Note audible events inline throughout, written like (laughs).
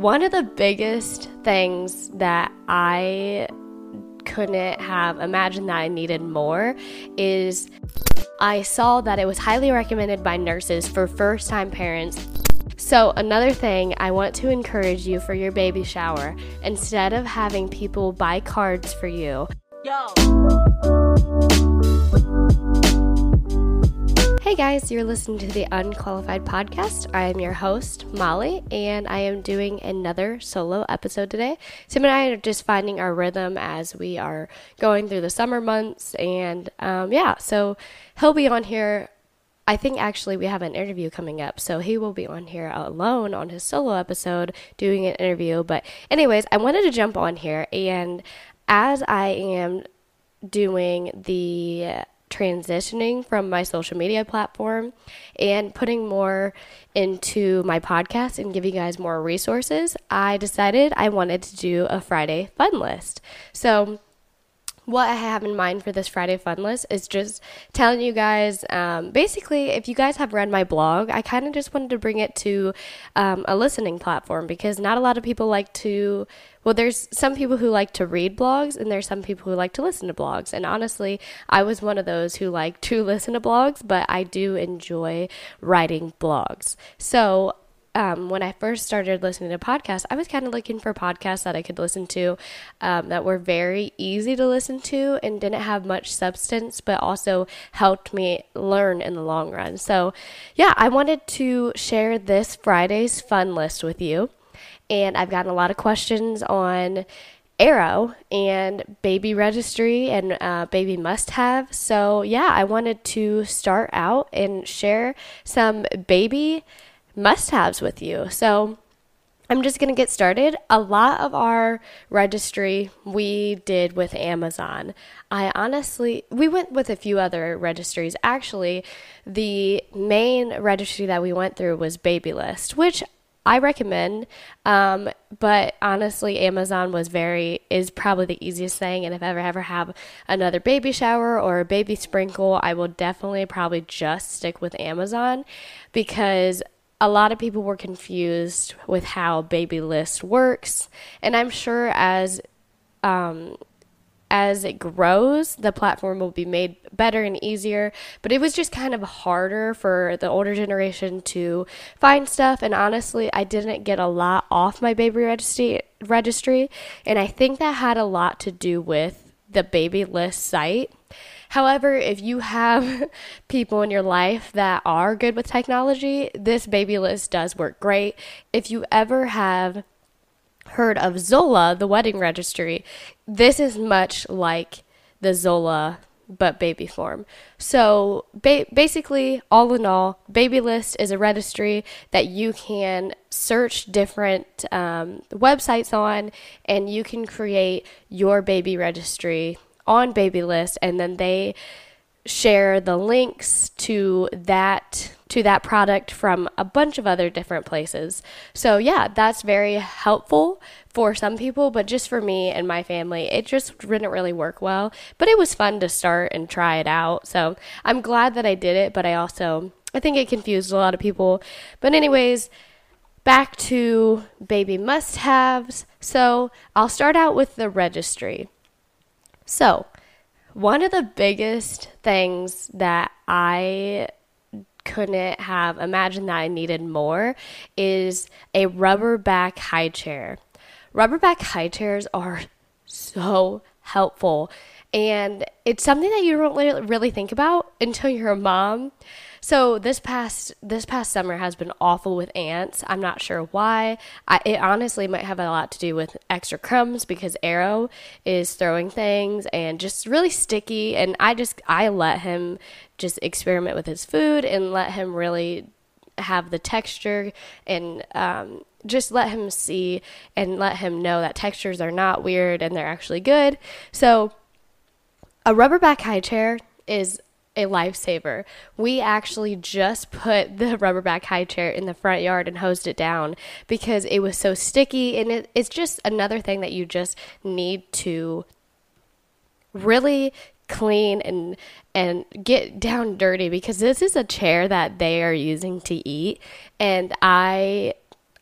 One of the biggest things that I couldn't have imagined that I needed more is I saw that it was highly recommended by nurses for first time parents. So, another thing I want to encourage you for your baby shower, instead of having people buy cards for you, Yo. Hey guys, you're listening to the Unqualified Podcast. I am your host, Molly, and I am doing another solo episode today. Tim and I are just finding our rhythm as we are going through the summer months, and um, yeah, so he'll be on here. I think actually we have an interview coming up, so he will be on here alone on his solo episode doing an interview. But, anyways, I wanted to jump on here, and as I am doing the transitioning from my social media platform and putting more into my podcast and giving you guys more resources, I decided I wanted to do a Friday fun list. So, what I have in mind for this Friday fun list is just telling you guys um, basically, if you guys have read my blog, I kind of just wanted to bring it to um, a listening platform because not a lot of people like to. Well, there's some people who like to read blogs, and there's some people who like to listen to blogs. And honestly, I was one of those who like to (laughs) listen to blogs, but I do enjoy writing blogs. So um, when I first started listening to podcasts, I was kind of looking for podcasts that I could listen to um, that were very easy to listen to and didn't have much substance, but also helped me learn in the long run. So, yeah, I wanted to share this Friday's fun list with you. And I've gotten a lot of questions on Arrow and baby registry and uh, baby must have. So, yeah, I wanted to start out and share some baby must haves with you. So I'm just going to get started. A lot of our registry we did with Amazon. I honestly, we went with a few other registries. Actually, the main registry that we went through was Babylist, which I recommend. Um, but honestly, Amazon was very is probably the easiest thing. And if I ever ever have another baby shower or a baby sprinkle, I will definitely probably just stick with Amazon because a lot of people were confused with how baby list works. And i'm sure as um, as it grows the platform will be made better and easier. But it was just kind of harder for the older generation to find stuff. And honestly i didn't get a lot off my baby registry registry. And i think that had a lot to do with the baby list site However, if you have (laughs) people in your life that are good with technology, this baby list does work great. If you ever have heard of Zola, the wedding registry, this is much like the Zola but baby form. So ba- basically, all in all, Baby List is a registry that you can search different um, websites on, and you can create your baby registry on baby list and then they share the links to that to that product from a bunch of other different places. So yeah, that's very helpful for some people, but just for me and my family, it just didn't really work well. But it was fun to start and try it out. So I'm glad that I did it, but I also I think it confused a lot of people. But anyways, back to baby must-haves. So I'll start out with the registry. So, one of the biggest things that I couldn't have imagined that I needed more is a rubber back high chair. Rubber back high chairs are so helpful and it's something that you don't really think about until you're a mom. So this past this past summer has been awful with ants. I'm not sure why. I, it honestly might have a lot to do with extra crumbs because Arrow is throwing things and just really sticky. And I just I let him just experiment with his food and let him really have the texture and um, just let him see and let him know that textures are not weird and they're actually good. So a rubber back high chair is a lifesaver. We actually just put the rubberback high chair in the front yard and hosed it down because it was so sticky and it, it's just another thing that you just need to really clean and and get down dirty because this is a chair that they are using to eat and I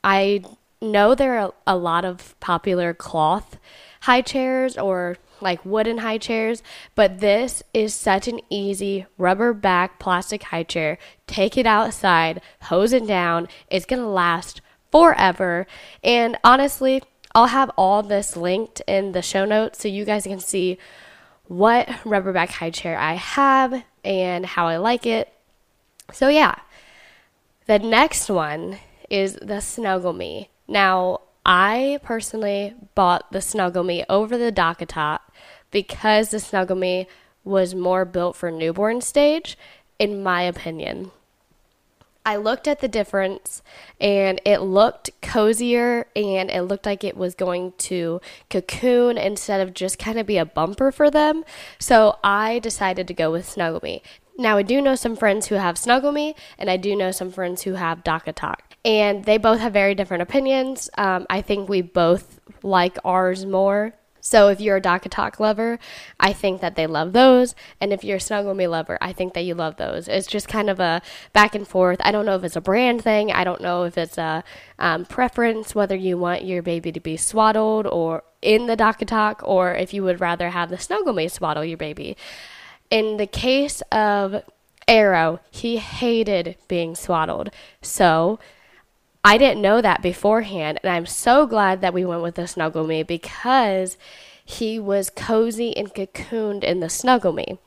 I know there are a lot of popular cloth high chairs or like wooden high chairs, but this is such an easy rubber back plastic high chair. Take it outside, hose it down. It's going to last forever. And honestly, I'll have all this linked in the show notes so you guys can see what rubber back high chair I have and how I like it. So, yeah, the next one is the Snuggle Me. Now, I personally bought the Snuggle Me over the DockATot because the Snuggle Me was more built for newborn stage, in my opinion. I looked at the difference and it looked cozier and it looked like it was going to cocoon instead of just kind of be a bumper for them. So I decided to go with Snuggle Me. Now, I do know some friends who have Snuggle Me and I do know some friends who have DockATot. And they both have very different opinions. Um, I think we both like ours more so if you're a DockATot lover, I think that they love those. And if you're a Snuggle Me lover, I think that you love those. It's just kind of a back and forth. I don't know if it's a brand thing. I don't know if it's a um, preference, whether you want your baby to be swaddled or in the DockATot, or if you would rather have the Snuggle Me swaddle your baby. In the case of Arrow, he hated being swaddled. So I didn't know that beforehand, and I'm so glad that we went with the Snuggle Me because he was cozy and cocooned in the Snuggle Me.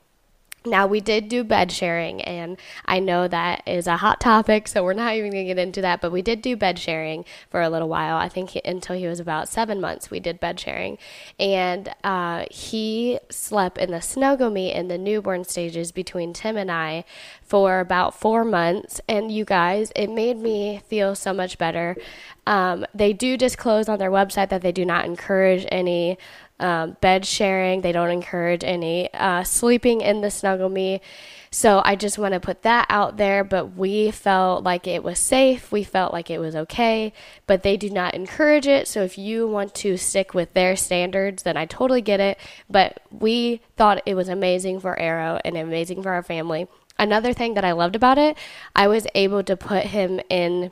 Now, we did do bed sharing, and I know that is a hot topic, so we're not even going to get into that, but we did do bed sharing for a little while. I think until he was about seven months, we did bed sharing. And uh, he slept in the snuggle in the newborn stages between Tim and I for about four months. And you guys, it made me feel so much better. Um, they do disclose on their website that they do not encourage any um, bed sharing. They don't encourage any uh, sleeping in the snuggle me. So I just want to put that out there. But we felt like it was safe. We felt like it was okay. But they do not encourage it. So if you want to stick with their standards, then I totally get it. But we thought it was amazing for Arrow and amazing for our family. Another thing that I loved about it, I was able to put him in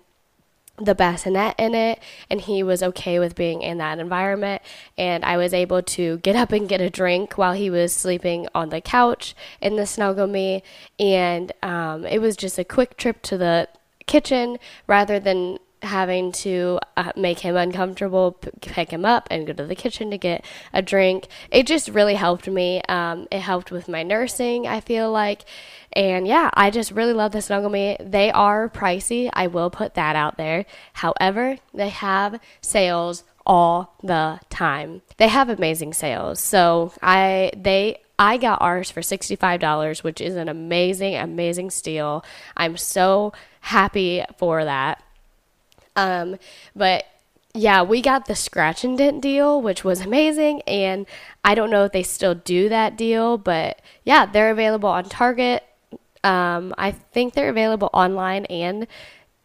the bassinet in it and he was okay with being in that environment. And i was able to get up and get a drink while he was sleeping on the couch in the snuggle me and um, it was just a quick trip to the kitchen rather than having to uh, make him uncomfortable, pick him up, and go to the kitchen to get a drink. It just really helped me. Um, it helped with my nursing, I feel like. And yeah, I just really love the Snuggle Me. They are pricey. I will put that out there. However, they have sales all the time. They have amazing sales. So I they I got ours for $65, which is an amazing amazing steal. I'm so happy for that. Um, but yeah, we got the scratch and dent deal, which was amazing. And I don't know if they still do that deal, but yeah, they're available on Target. Um, I think they're available online and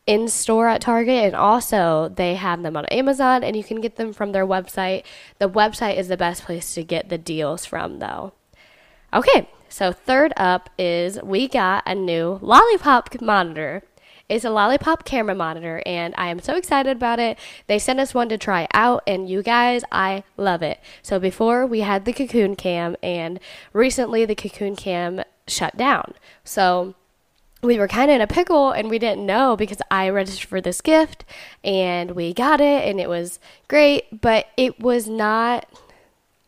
in store at Target, and also they have them on Amazon, and you can get them from their website. The website is the best place to get the deals from, though. Okay, so third up is we got a new lollipop monitor. It's a Lollipop camera monitor, and I am so excited about it. They sent us one to try out, and you guys, I love it. So before we had the Cocoon Cam, and recently the Cocoon Cam shut down. So we were kind of in a pickle and we didn't know because I registered for this gift and we got it and it was great, but it was not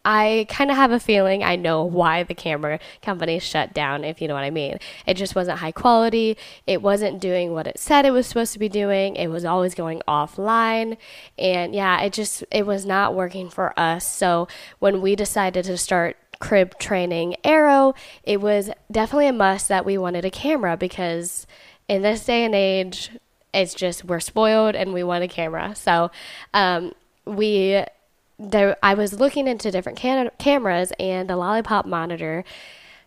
I kind of have a feeling I know why the camera company shut down, if you know what I mean. It just wasn't high quality. It wasn't doing what it said it was supposed to be doing. It was always going offline. And yeah, it just, it was not working for us. So when we decided to start crib training Arrow, it was definitely a must that we wanted a camera because in this day and age, it's just we're spoiled and we want a camera. So um, we there, I was looking into different cam- cameras, and the Lollipop Monitor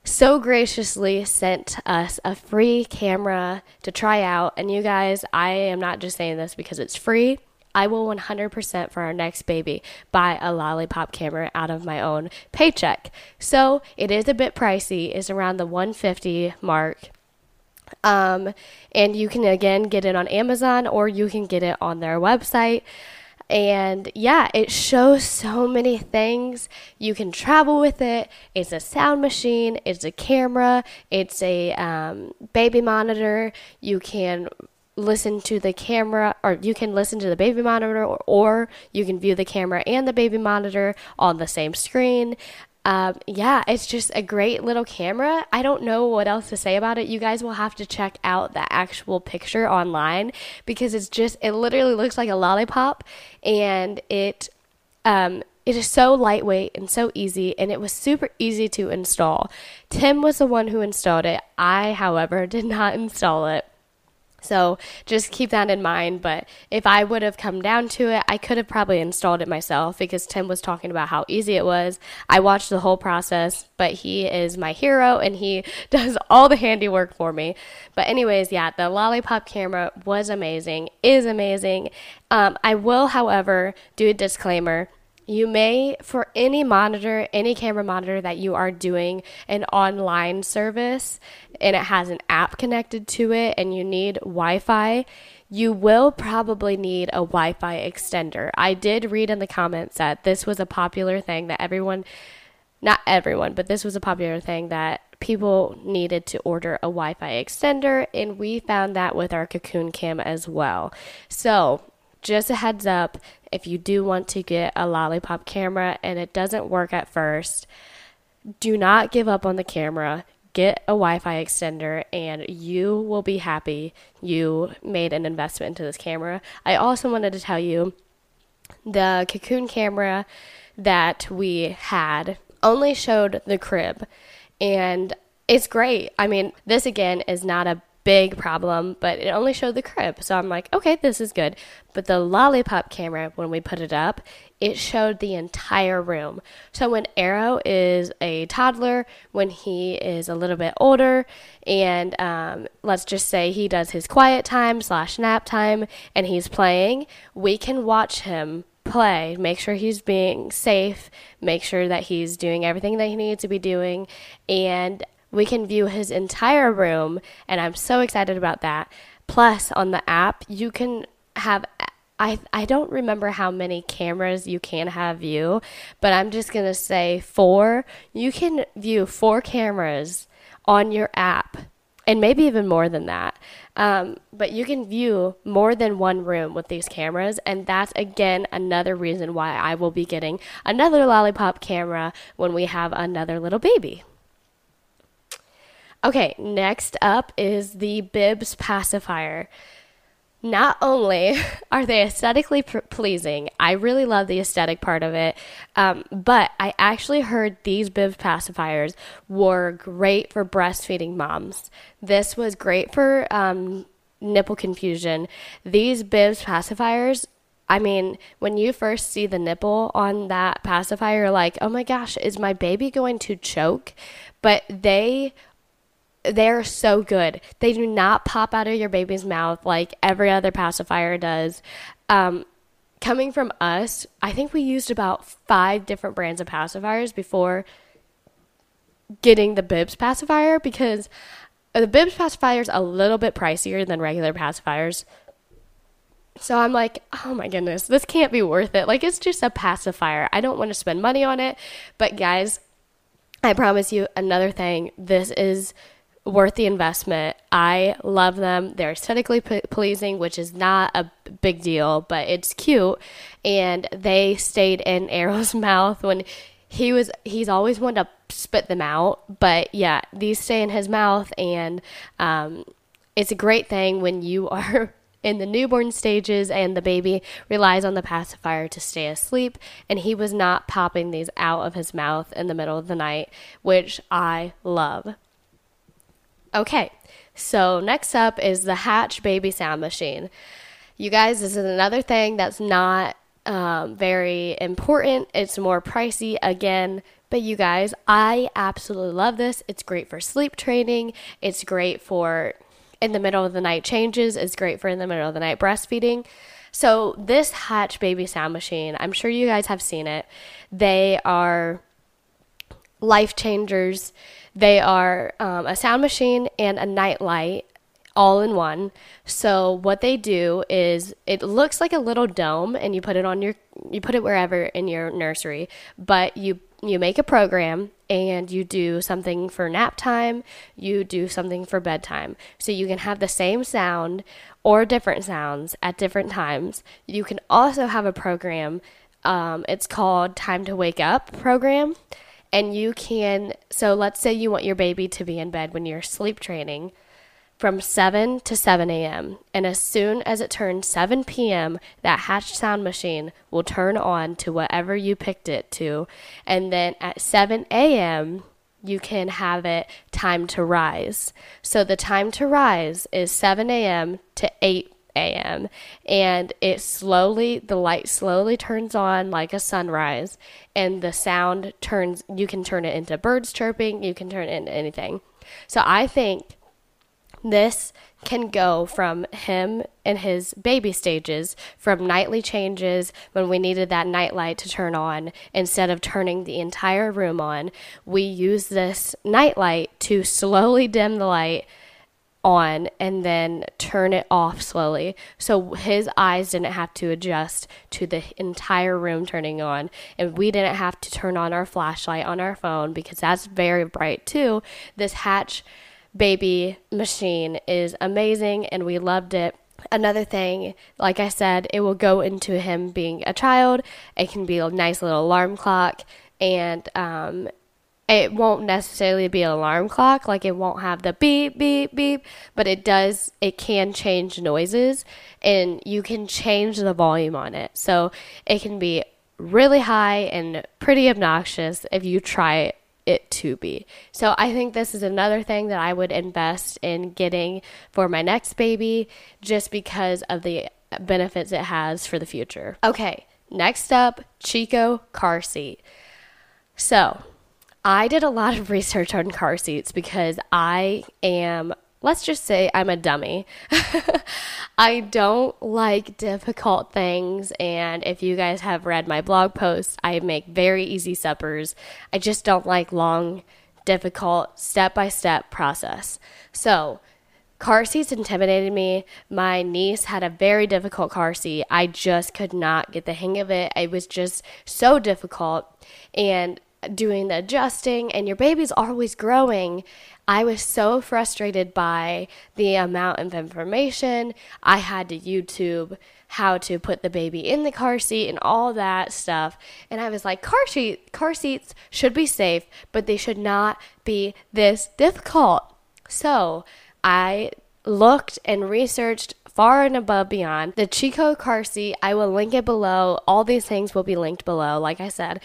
so graciously sent us a free camera to try out. And you guys, I am not just saying this because it's free. I will 100% for our next baby buy a lollipop camera out of my own paycheck. So it is a bit pricey. It's around the 150 mark. Um, and you can again get it on Amazon or you can get it on their website. And yeah, it shows so many things. You can travel with it. It's a sound machine, it's a camera, it's a um, baby monitor. You can listen to the camera or you can listen to the baby monitor or, or you can view the camera and the baby monitor on the same screen um, yeah, it's just a great little camera. I don't know what else to say about it. You guys will have to check out the actual picture online because it's just, it literally looks like a lollipop and it, um, it is so lightweight and so easy, and it was super easy to install. Tim was the one who installed it. I, however, (laughs) did not install it. So just keep that in mind. But if I would have come down to it, I could have probably installed it myself because Tim was talking about how easy it was. I watched the whole process, but he is my hero and he (laughs) does all the handiwork for me. But, anyways, yeah, the Lollipop camera was amazing, is amazing. Um, I will, however, do a disclaimer you may, for any monitor, any camera monitor that you are doing an online service and it has an app connected to it and you need Wi Fi, you will probably need a Wi Fi extender. I did read in the comments that this was a popular thing that everyone, not everyone, but this was a popular thing that people needed to order a Wi Fi extender, and we found that with our Cocoon Cam as well. So, just a heads up if you do want to get a lollipop camera and it doesn't work at first, do not give up on the camera. Get a Wi Fi extender and you will be happy you made an investment into this camera. I also wanted to tell you the cocoon camera that we had only showed the crib and it's great. I mean, this again is not a big problem, but it only showed the crib. So I'm like, okay, this is good. But the lollipop camera, when we put it up, it showed the entire room. So when Arrow is a toddler, when he is a little bit older, and um, let's just say he does his quiet time slash nap time and he's playing, we can watch him play, make sure he's being safe, make sure that he's doing everything that he needs to be doing, and we can view his entire room, and I'm so excited about that. Plus, on the app, you can have I, I don't remember how many cameras you can have view, but I'm just going to say four. You can view four cameras on your app, and maybe even more than that. Um, but you can view more than one room with these cameras, and that's again another reason why I will be getting another lollipop camera when we have another little baby. Okay, next up is the Bibs pacifier. Not only (laughs) are they aesthetically pr- pleasing, I really love the aesthetic part of it, um, but I actually heard these Bibs pacifiers were great for breastfeeding moms. This was great for um, nipple confusion. These Bibs pacifiers I mean, when you first see the nipple on that pacifier, like, oh my gosh, is my baby going to choke? But they they're so good. They do not pop out of your baby's mouth like every other pacifier does. Um, coming from us, I think we used about five different brands of pacifiers before getting the Bibs pacifier because the Bibs pacifier is a little bit pricier than regular pacifiers. So I'm like, oh my goodness, this can't be worth it. Like, it's just a pacifier. I don't want to spend money on it. But, guys, I promise you another thing. This is worth the investment. I love them. They're aesthetically p- pleasing, which is not a big deal, but it's cute. And they stayed in (laughs) Arrow's mouth when he was, he's always wanted to spit them out. But yeah, these stay in his mouth. And um, it's a great thing when you are (laughs) in the newborn stages and the baby relies on the pacifier to stay asleep and he was not popping these out of his mouth in the middle of the night which i love Okay, so next up is the Hatch Baby Sound Machine. You guys, this is another thing that's not um, very important. It's more pricey again, but you guys, I absolutely love this. It's great for sleep training. It's great for in the middle of the night changes. It's great for in the middle of the night breastfeeding. So this Hatch Baby Sound Machine, I'm sure you guys have seen it. They are life changers. They are um, a sound machine and a night light. all in one. So what they do is it looks like a little dome and you put it on your you put it wherever in your nursery, but you you make a program and you do something for nap time, you do something for bedtime. So you can have the same sound or different sounds at different times. You can also have a program um, it's called Time to Wake Up program. And you can, so let's say you want your baby to be in bed when you're sleep training from 7 to 7 a.m. And as soon as it turns 7 p.m., that hatch sound machine will turn on to whatever you picked it to. And then at 7 a.m., you can have it time to rise. So the time to rise is 7 a.m. to 8 a.m. and it slowly the light slowly turns on like a sunrise and the sound turns you can turn it into birds chirping, you can turn it into anything. So I think this can go from him and his baby stages, from nightly changes when we needed that nightlight to turn on instead of turning the entire room on. We use this nightlight to slowly dim the light on and then turn it off slowly. So his eyes didn't have to adjust to the entire room turning on. And we didn't have to turn on our flashlight on our phone because that's very bright too. This Hatch baby machine is amazing and we loved it. Another thing, like I said, it will go into him being a child. It can be a nice little alarm clock and um, it won't necessarily be an alarm clock like it won't have the beep beep beep but it does it can change noises and you can change the volume on it. So it can be really high and pretty obnoxious if you try it to be. So i think this is another thing that i would invest in getting for my next baby just because of the benefits it has for the future. Okay next up Chicco car seat. So I did a lot of research on car seats because I am, let's just say, I'm a dummy. (laughs) I don't like difficult things. And if you guys have read my blog posts, I make very easy suppers. I just don't like long, difficult, step by step process. So, car seats intimidated me. My niece had a very difficult car seat. I just could not get the hang of it. It was just so difficult. And doing the adjusting and your baby's always growing. I was so frustrated by the amount of information. I had to YouTube how to put the baby in the car seat and all that stuff. And I was like, car seat car seats should be safe, but they should not be this difficult. So I looked and researched far and above beyond. The Chicco car seat, I will link it below. All these things will be linked below. Like I said,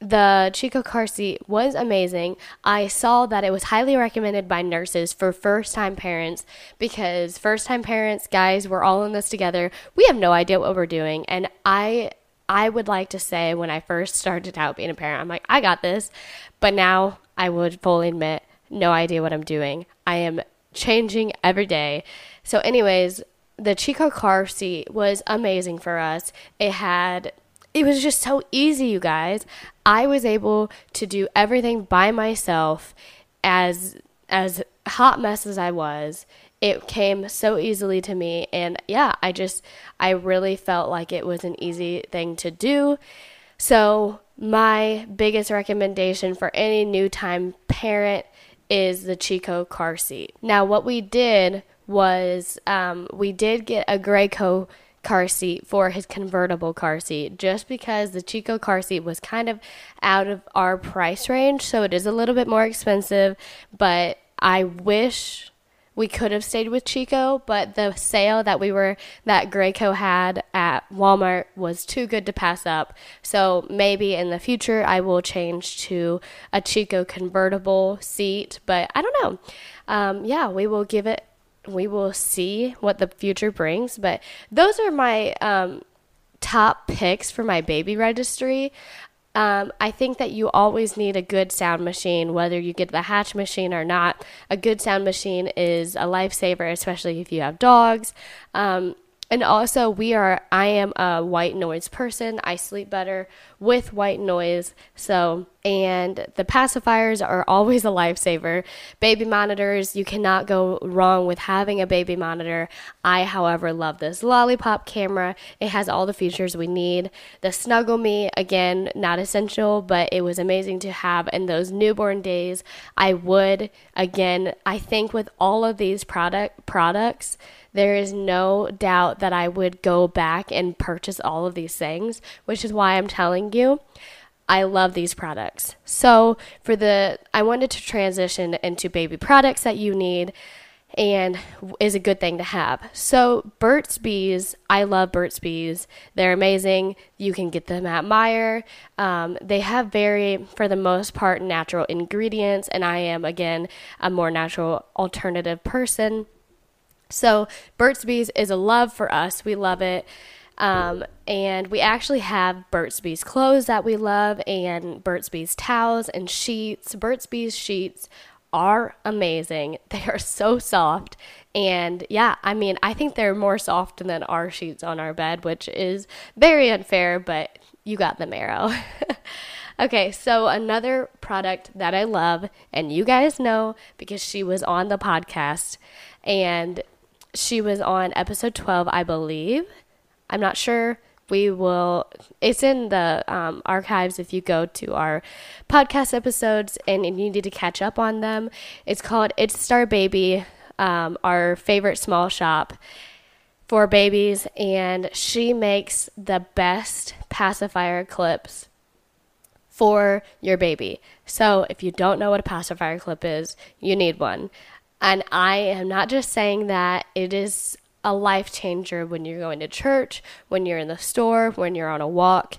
the Chicco car seat was amazing. I saw that it was highly recommended by nurses for first time parents because first time parents, guys, we're all in this together. We have no idea what we're doing. And I I would like to say when I first started out being a parent, I'm like, I got this. But now I would fully admit, no idea what I'm doing. I am changing every day. So, anyways, the Chicco car seat was amazing for us. It had it was just so easy, you guys. I was able to do everything by myself as as hot mess as I was. It came so easily to me and yeah, I just I really felt like it was an easy thing to do. So, my biggest recommendation for any new time parent is the Chicco car seat. Now, what we did was um, we did get a Graco car seat for his convertible car seat just because the Chicco car seat was kind of out of our price range. So it is a little bit more expensive, but I wish we could have stayed with Chicco, but the sale that we were that Graco had at Walmart was too good to pass up. So maybe in the future I will change to a Chicco convertible seat, but I don't know. Um, yeah, we will give it we will see what the future brings. But those are my um, top picks for my baby registry. Um, I think that you always need a good sound machine, whether you get the hatch machine or not. A good sound machine is a lifesaver, especially if you have dogs. Um, and also, we are, I am a white noise person. I sleep better with white noise. So, and the pacifiers are always a lifesaver. Baby monitors, you cannot go wrong with having a baby monitor. I, however, love this lollipop camera. It has all the features we need. The Snuggle Me, again, not essential, but it was amazing to have in those newborn days. I would, again, I think with all of these product products, there is no doubt that I would go back and purchase all of these things, which is why I'm telling you I love these products. So, for the I wanted to transition into baby products that you need and is a good thing to have. So, Burt's Bees, I love Burt's Bees. They're amazing. You can get them at Meijer. Um, they have very, for the most part, natural ingredients, and I am, again, a more natural alternative person. So, Burt's Bees is a love for us. We love it. Um, and we actually have Burt's Bees clothes that we love, and Burt's Bees towels and sheets. Burt's Bees sheets are amazing. (laughs) They are so soft. And yeah, I mean, I think they're more soft than our sheets on our bed, which is very unfair, but you got the marrow. (laughs) okay, so another product that I love, and you guys know because she was on the podcast, and she was on episode 12, I believe. I'm not sure. We will, it's in the um, archives if you go to our podcast episodes and, you need to catch up on them. It's called It's Star Baby, um, our favorite small shop for babies, and she makes the best pacifier clips for your baby. So if you don't know what a pacifier clip is, you need one. And I am not just saying that, it is a life changer when you're going to church, when you're in the store, when you're on a walk.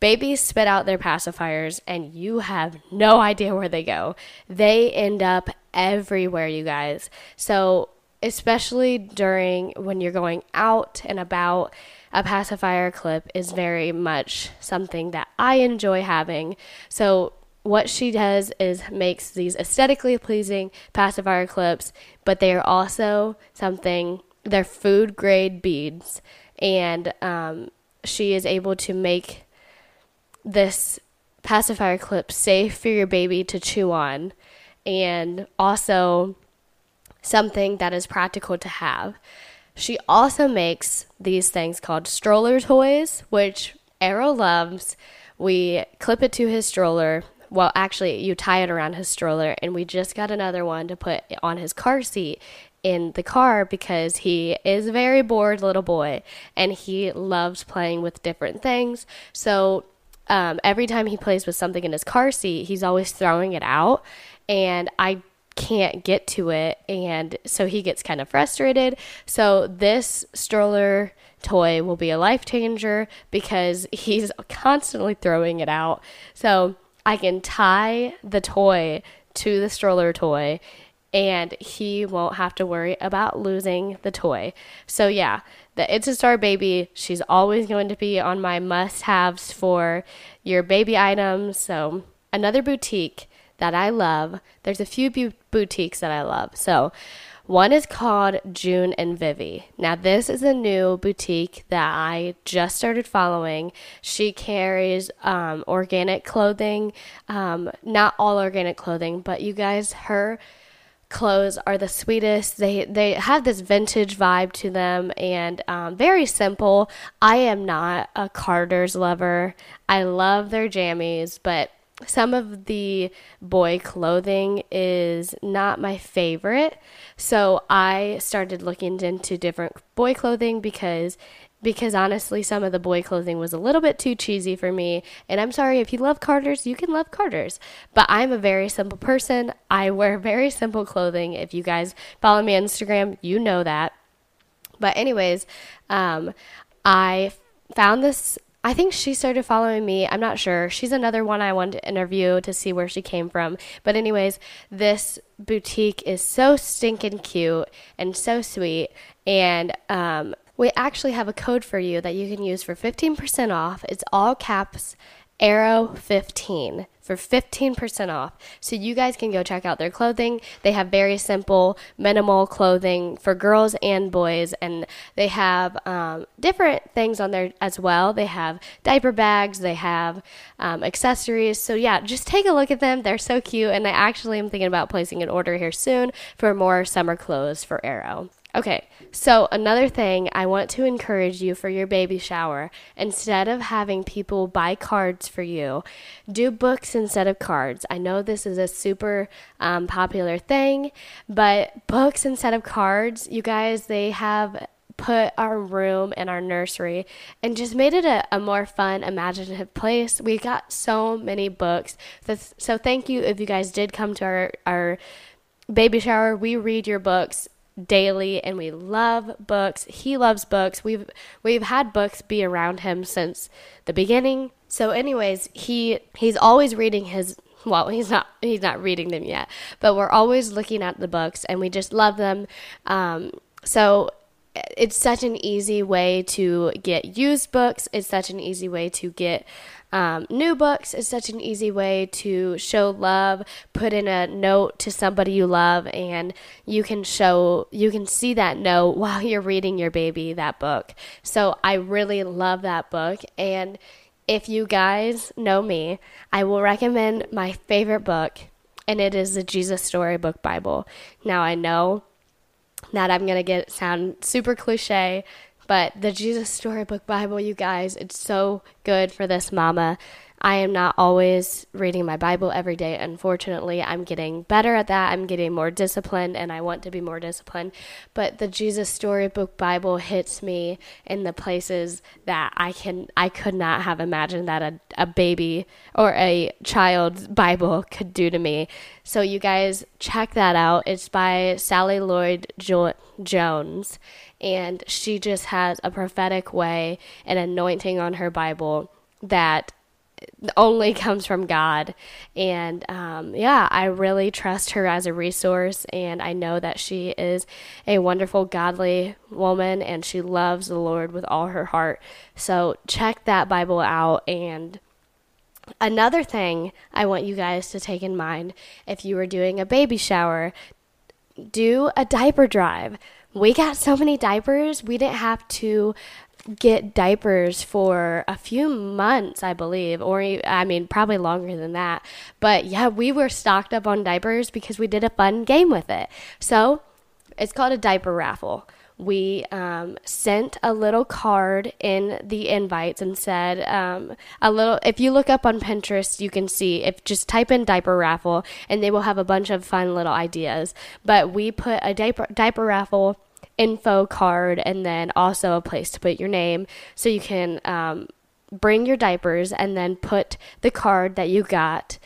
Babies spit out their pacifiers and you have no idea where they go. They end up everywhere, you guys. So, especially during when you're going out and about, a pacifier clip is very much something that I enjoy having. So, what she does is makes these aesthetically pleasing pacifier clips, but they are also something they're food grade beads, and um, she is able to make this pacifier clip safe for your baby to chew on, and also something that is practical to have. She also makes these things called stroller toys, which Arrow loves. We clip it to his stroller. Well, actually, you tie it around his stroller, and we just got another one to put on his car seat in the car because he is a very bored little boy and he loves playing with different things. So um, every time he plays with something in his car seat, he's always throwing it out. And I can't get to it. And so he gets kind of frustrated. So this stroller toy will be a life changer because (laughs) he's constantly throwing it out. So I can tie the toy to the stroller toy and he won't have to worry about losing the toy. So, yeah, the It's a Star Baby, she's always going to be on my must haves for your baby items. So, another boutique that I love, there's a few bu- boutiques that I love. So, one is called June and Vivi. Now, this is a new boutique that I just started following. She carries um, organic clothing, um, not all organic clothing, but you guys, her clothes are the sweetest. They they have this vintage vibe to them and um, very simple. I am not a Carter's lover. I love their jammies, but some of the boy clothing is not my favorite. So I started looking into different boy clothing because because honestly, some of the boy clothing was a little bit too cheesy for me. And I'm sorry, if you love Carter's, you can love Carter's. But I'm a very simple person. I wear (laughs) very simple clothing. If you guys follow me on Instagram, you know that. But, anyways, um, I found this. I think she started following me. I'm not sure. She's another one I wanted to interview to see where she came from. But, anyways, this boutique is so stinking cute and so sweet. And um, we actually have a code for you that you can use for 15% off. It's all caps Arrow 15 for 15% off. So you guys can go check out their clothing. They have very simple, minimal clothing for girls and boys, and they have um, different things on there as well. They have diaper bags, they have um, accessories. So yeah, just take a look at them. They're so cute, and I actually am thinking about placing an order here soon for more summer clothes for Arrow. Okay, so another thing I want to encourage you for your baby shower instead of having people buy cards for you, do books instead of cards. I know this is a super um, popular thing, but books instead of cards, you guys, they have put our room and our nursery and just made it a, a more fun, imaginative place. We got so many books. So, thank you if you guys did come to our, our baby shower. We read your books daily and we love books. He loves books. We've we've had books be around him since the beginning. So anyways, he he's always reading his well, (laughs) he's not he's not reading them yet, but we're always looking at the books and we just love them. Um, so it's such an easy way to get used books. It's such an easy way to get um, new books It's such an easy way to show love, put in a note to somebody you love, and you can show, you can see that note while you're reading your baby that book. So I really love that book. And if you guys know me, I will recommend my favorite book, and it is the Jesus Storybook Bible. Now I know that I'm gonna get sound super cliche, but the Jesus Storybook Bible, you guys, it's so good for this mama. I am not always reading my Bible every day. Unfortunately, I'm getting better at that. I'm getting more disciplined and I want to be more disciplined. But the Jesus Storybook Bible hits me in the places that I can I could not have imagined that a, a baby or a child's Bible (laughs) could do to me. So you guys check that out. It's by Sally Lloyd jo- Jones and she just has a prophetic way and anointing on her Bible that only comes from God. And um, yeah, I really trust her as a resource. And I know that she is a wonderful, godly woman and she loves the Lord with all her heart. So check that Bible out. And another thing I want you guys to take in mind if you are doing a baby shower, do a diaper drive. We got so many diapers, we didn't have to get diapers for a few months, I believe, or I mean, probably longer than that. But yeah, we were stocked up on diapers because we did a fun game with it. So it's called a diaper raffle. We um, sent a little card in the invites and said um, a little. If you look up on Pinterest, you can see if just type in diaper raffle, and they will have a bunch of fun little ideas. But we put a diaper diaper raffle info card and then also a place to put your name so you can um, bring your diapers and then put the card that you got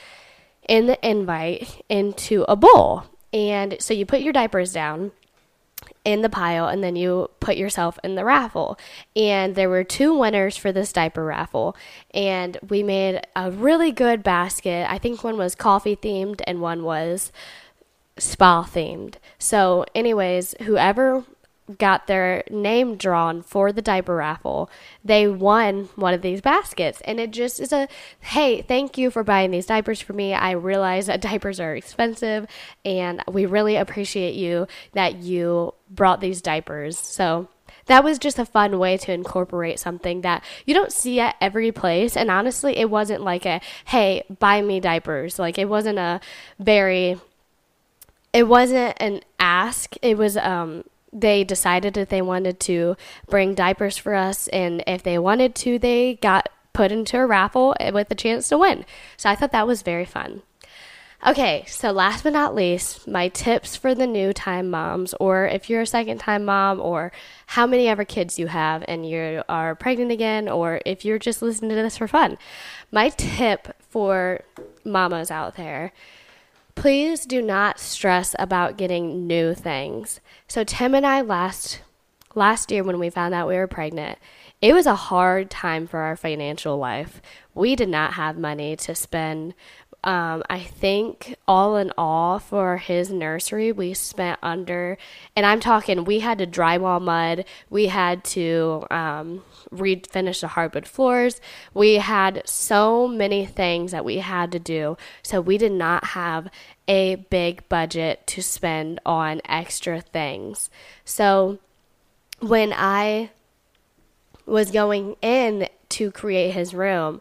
in the invite into a bowl. And so you put your diapers down in the pile and then you put yourself in the raffle. And there were two winners for this diaper raffle. And we made a really good basket. I think one was coffee themed and one was spa themed. So, anyways, whoever got their name drawn for the diaper raffle, they won one of these baskets. And it just is a hey, thank you for buying these diapers for me. I realize that (laughs) diapers are expensive, and we really appreciate you that you brought these diapers. So, that was just a fun way to incorporate something that you don't see at every place. And honestly, it wasn't like a, hey, buy me diapers. Like, it wasn't a very, it wasn't an ask. It was, um, they decided that they wanted to bring diapers for us, and if they wanted to, they got put into a raffle with a chance to win. So I thought that was very fun. Okay, so last but not least, my tips for the new time moms, or if you're a second time mom, or how many ever kids you have and you are pregnant again, or if you're just listening to this for fun. My tip for mamas out there Please do not stress about getting new things. So Tim and I last last year when we found out we were pregnant, it was a hard time for our financial life. We did not have money to spend um, I think all in all for his nursery, we spent under, and I'm talking, we had to drywall mud, we had to um, refinish the hardwood floors, we had so many things that we had to do. So we did not have a big budget to spend on extra things. So when I was going in to create his room,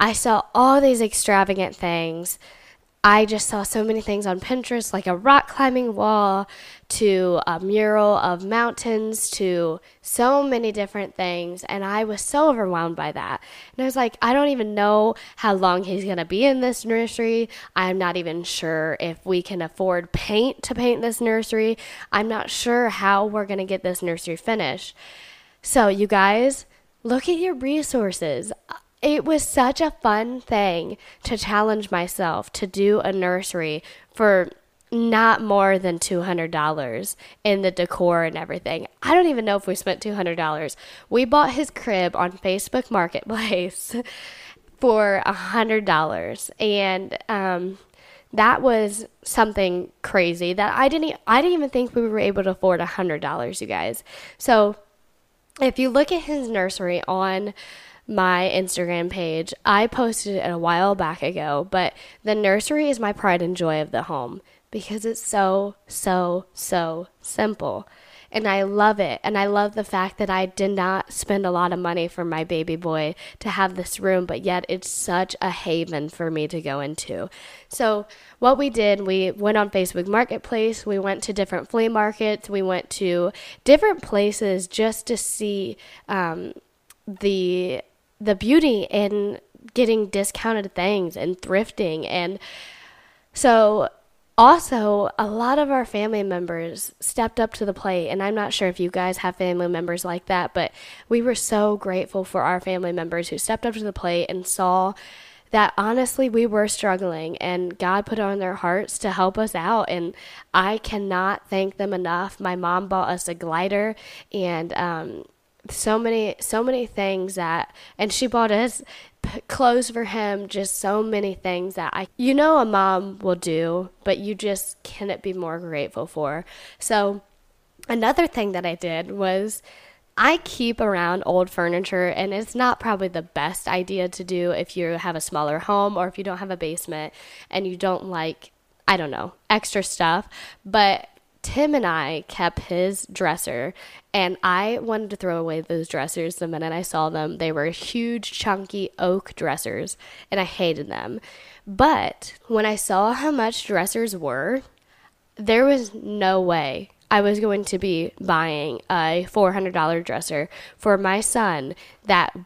I saw all these extravagant things. I just saw so many things on Pinterest, like a rock climbing wall, to a mural of mountains, to so many different things. And I was so overwhelmed by that. And I was like, I don't even know how long he's going to be in this nursery. I'm not even sure if we can afford paint to paint this nursery. I'm not sure how we're going to get this nursery finished. So, you guys, look at your resources it was such a fun thing to challenge myself to do a nursery for not more than $200 in the decor and everything. I don't even know if we spent $200. We bought his crib on Facebook Marketplace (laughs) for $100 and um, that was something crazy that I didn't I didn't even think we were able to afford $100, you guys. So if you look at his nursery on my Instagram page. I posted it a while back ago, but the nursery is my pride and joy of the home because it's so, so, so simple. And I love it. And I love the fact that I did not spend a lot of money for my baby boy to have this room, but yet it's such a haven for me to go into. So, what we did, we went on Facebook Marketplace, we went to different flea markets, we went to different places just to see um, the the beauty in getting discounted things and thrifting. And so also a lot of our family members stepped up to the plate. And i'm not sure if you guys have family members like that but we were so grateful for our family members who stepped up to the plate and saw that honestly we were struggling and God put on their hearts to help us out. And I cannot thank them enough. My mom bought us a glider and um, so many so many things that and she bought us clothes for him just so many things that i you know a mom will do but you just cannot be more grateful for so another thing that i did was I keep around old furniture, and it's not probably the best idea to do if you have a smaller home or if you don't have a basement and you don't like, I don't know, extra stuff. But Tim and I kept his dresser, and I wanted to throw away those dressers the minute I saw them. They were huge, chunky oak dressers, and I hated them. But when I saw how much dressers were, there was no way I was going to be buying a $400 dresser for my son that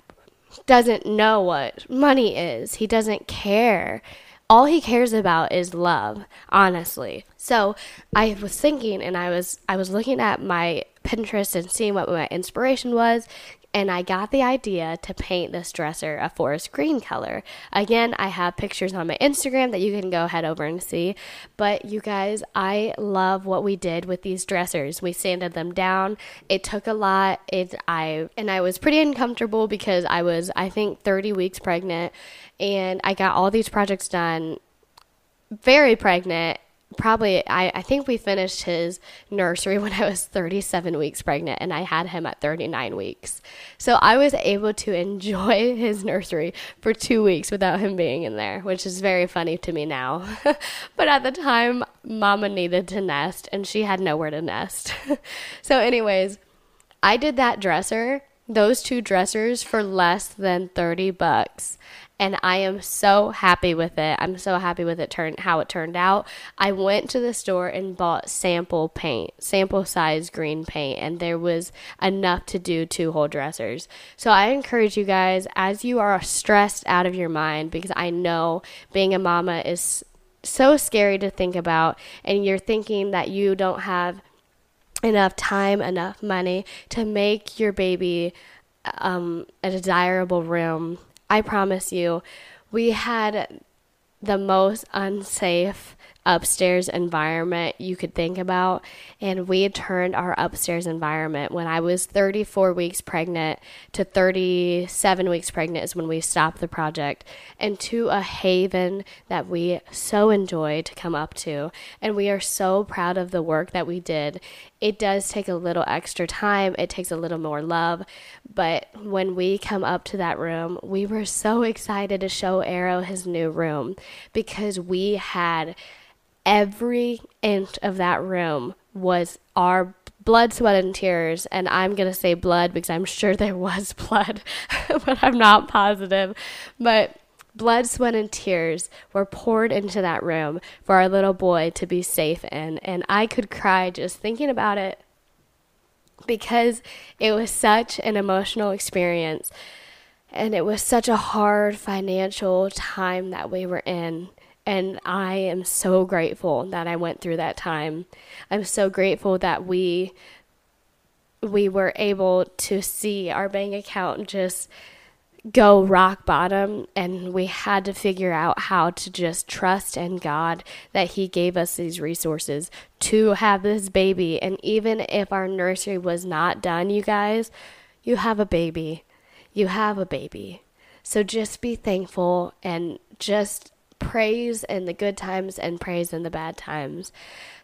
doesn't know what money is. He doesn't care all he cares about is love, honestly. So I was thinking and I was I was looking at my Pinterest and seeing what my inspiration was and I got the idea to paint this dresser a forest green color. Again, I have pictures on my Instagram that you can go head over and see. But you guys, I love what we did with these dressers. We sanded them down. It took a lot. It I and I was pretty uncomfortable because I was I think 30 weeks pregnant and I got all these projects done very pregnant probably I, I think we finished his nursery (laughs) when I was 37 weeks pregnant and I had him at 39 weeks. So I was able to enjoy (laughs) his nursery for 2 weeks without him being in there, which is very funny to me now. (laughs) but at the time mama needed to nest and she had nowhere to nest. so anyways, I did that dresser, those two dressers for less than 30 bucks and I am so happy with it. I'm so happy with it turn how it turned out. I went to the store and bought sample paint, sample size green paint, and there was enough to do two whole dressers. So I encourage you guys as you are stressed out of your mind because I know being a mama is so scary to think about and you're thinking that you don't have enough time, enough money to make your baby um, a desirable room I promise you, we had the most unsafe upstairs environment you could think about. And we turned our upstairs environment when I was 34 weeks pregnant to 37 weeks pregnant is when we stopped the project into a haven that we so enjoy to come up to. And we are so proud of the work that we did. It does take a little extra time, it takes a little more love. But when we come up to that room, we were so excited to show Arrow his new room because we had every inch of that room was our blood, sweat, and tears. And I'm going to say blood because I'm sure there was (laughs) blood, but I'm not positive. But blood, sweat, and tears were poured into that room for our little boy to be safe in. And I could cry just thinking about it because it was such an emotional experience. And it was such a hard financial time that we were in. And I am so grateful that I went through that time. I'm so grateful that we we were able to see our bank account just go rock bottom and we had to figure out how to just trust in God that he gave us these resources to have this baby. And even if our nursery was not done you guys you have a baby. You have a baby. So just be thankful and just praise in the good times and praise in the bad times.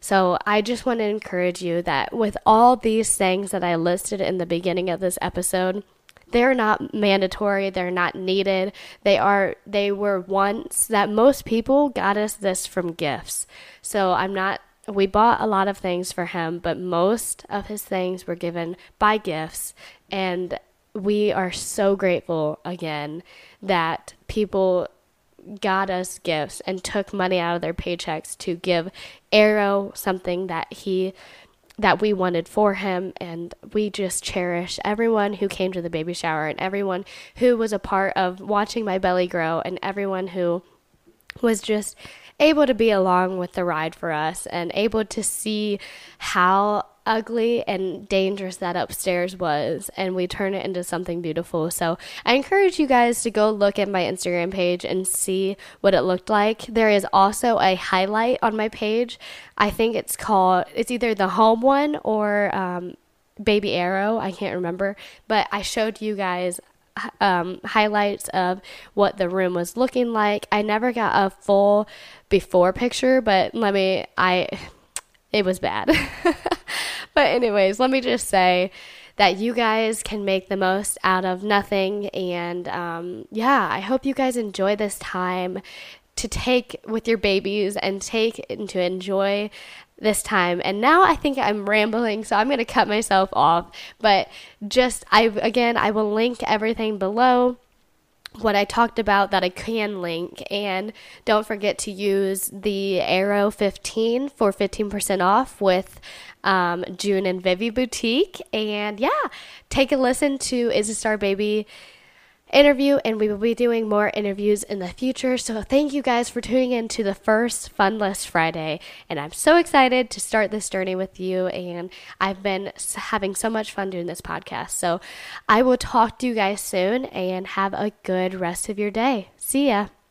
So I just want to encourage you that with all these things that I listed in the beginning of this episode, they're not mandatory they're not needed. They are they were once that most people got us this from gifts. So i'm not we bought a lot of things for him but most of his things were given by gifts. And we are so grateful again that people got us gifts and took money out of their paychecks to give Arrow something that he that we wanted for him. And we just cherish everyone who came to the baby shower and everyone who was a part of watching my belly grow and everyone who was just able to be along with the ride for us and able to see how ugly and dangerous that upstairs was and we turn it into something beautiful. So I encourage you guys to go look at my Instagram page and see what it looked like. There is also a highlight on my page. I think it's called it's either the home one or um, Baby Arrow. I can't remember, but I showed you guys um, highlights of what the room was looking like. I never got a full before picture, but let me, I, it was bad. (laughs) but, anyways, let me just say that you guys can make the most out of nothing. And um, yeah, I hope you guys enjoy this time to take with your babies and take and to enjoy this time. And now I think I'm rambling, so I'm going to cut myself off. But just, I again, I will link everything below what I talked about that I can link. And don't forget to use the Arrow 15 for 15% off with um, June and Vivi Boutique. And yeah, take a listen to It's a Star Baby interview, and we will be doing more interviews in the future. So, thank you guys for tuning in to the first Fun List Friday. And I'm so excited to start this journey with you. And I've been having so much fun doing this podcast. So, I will talk to you guys soon and have a good rest of your day. See ya.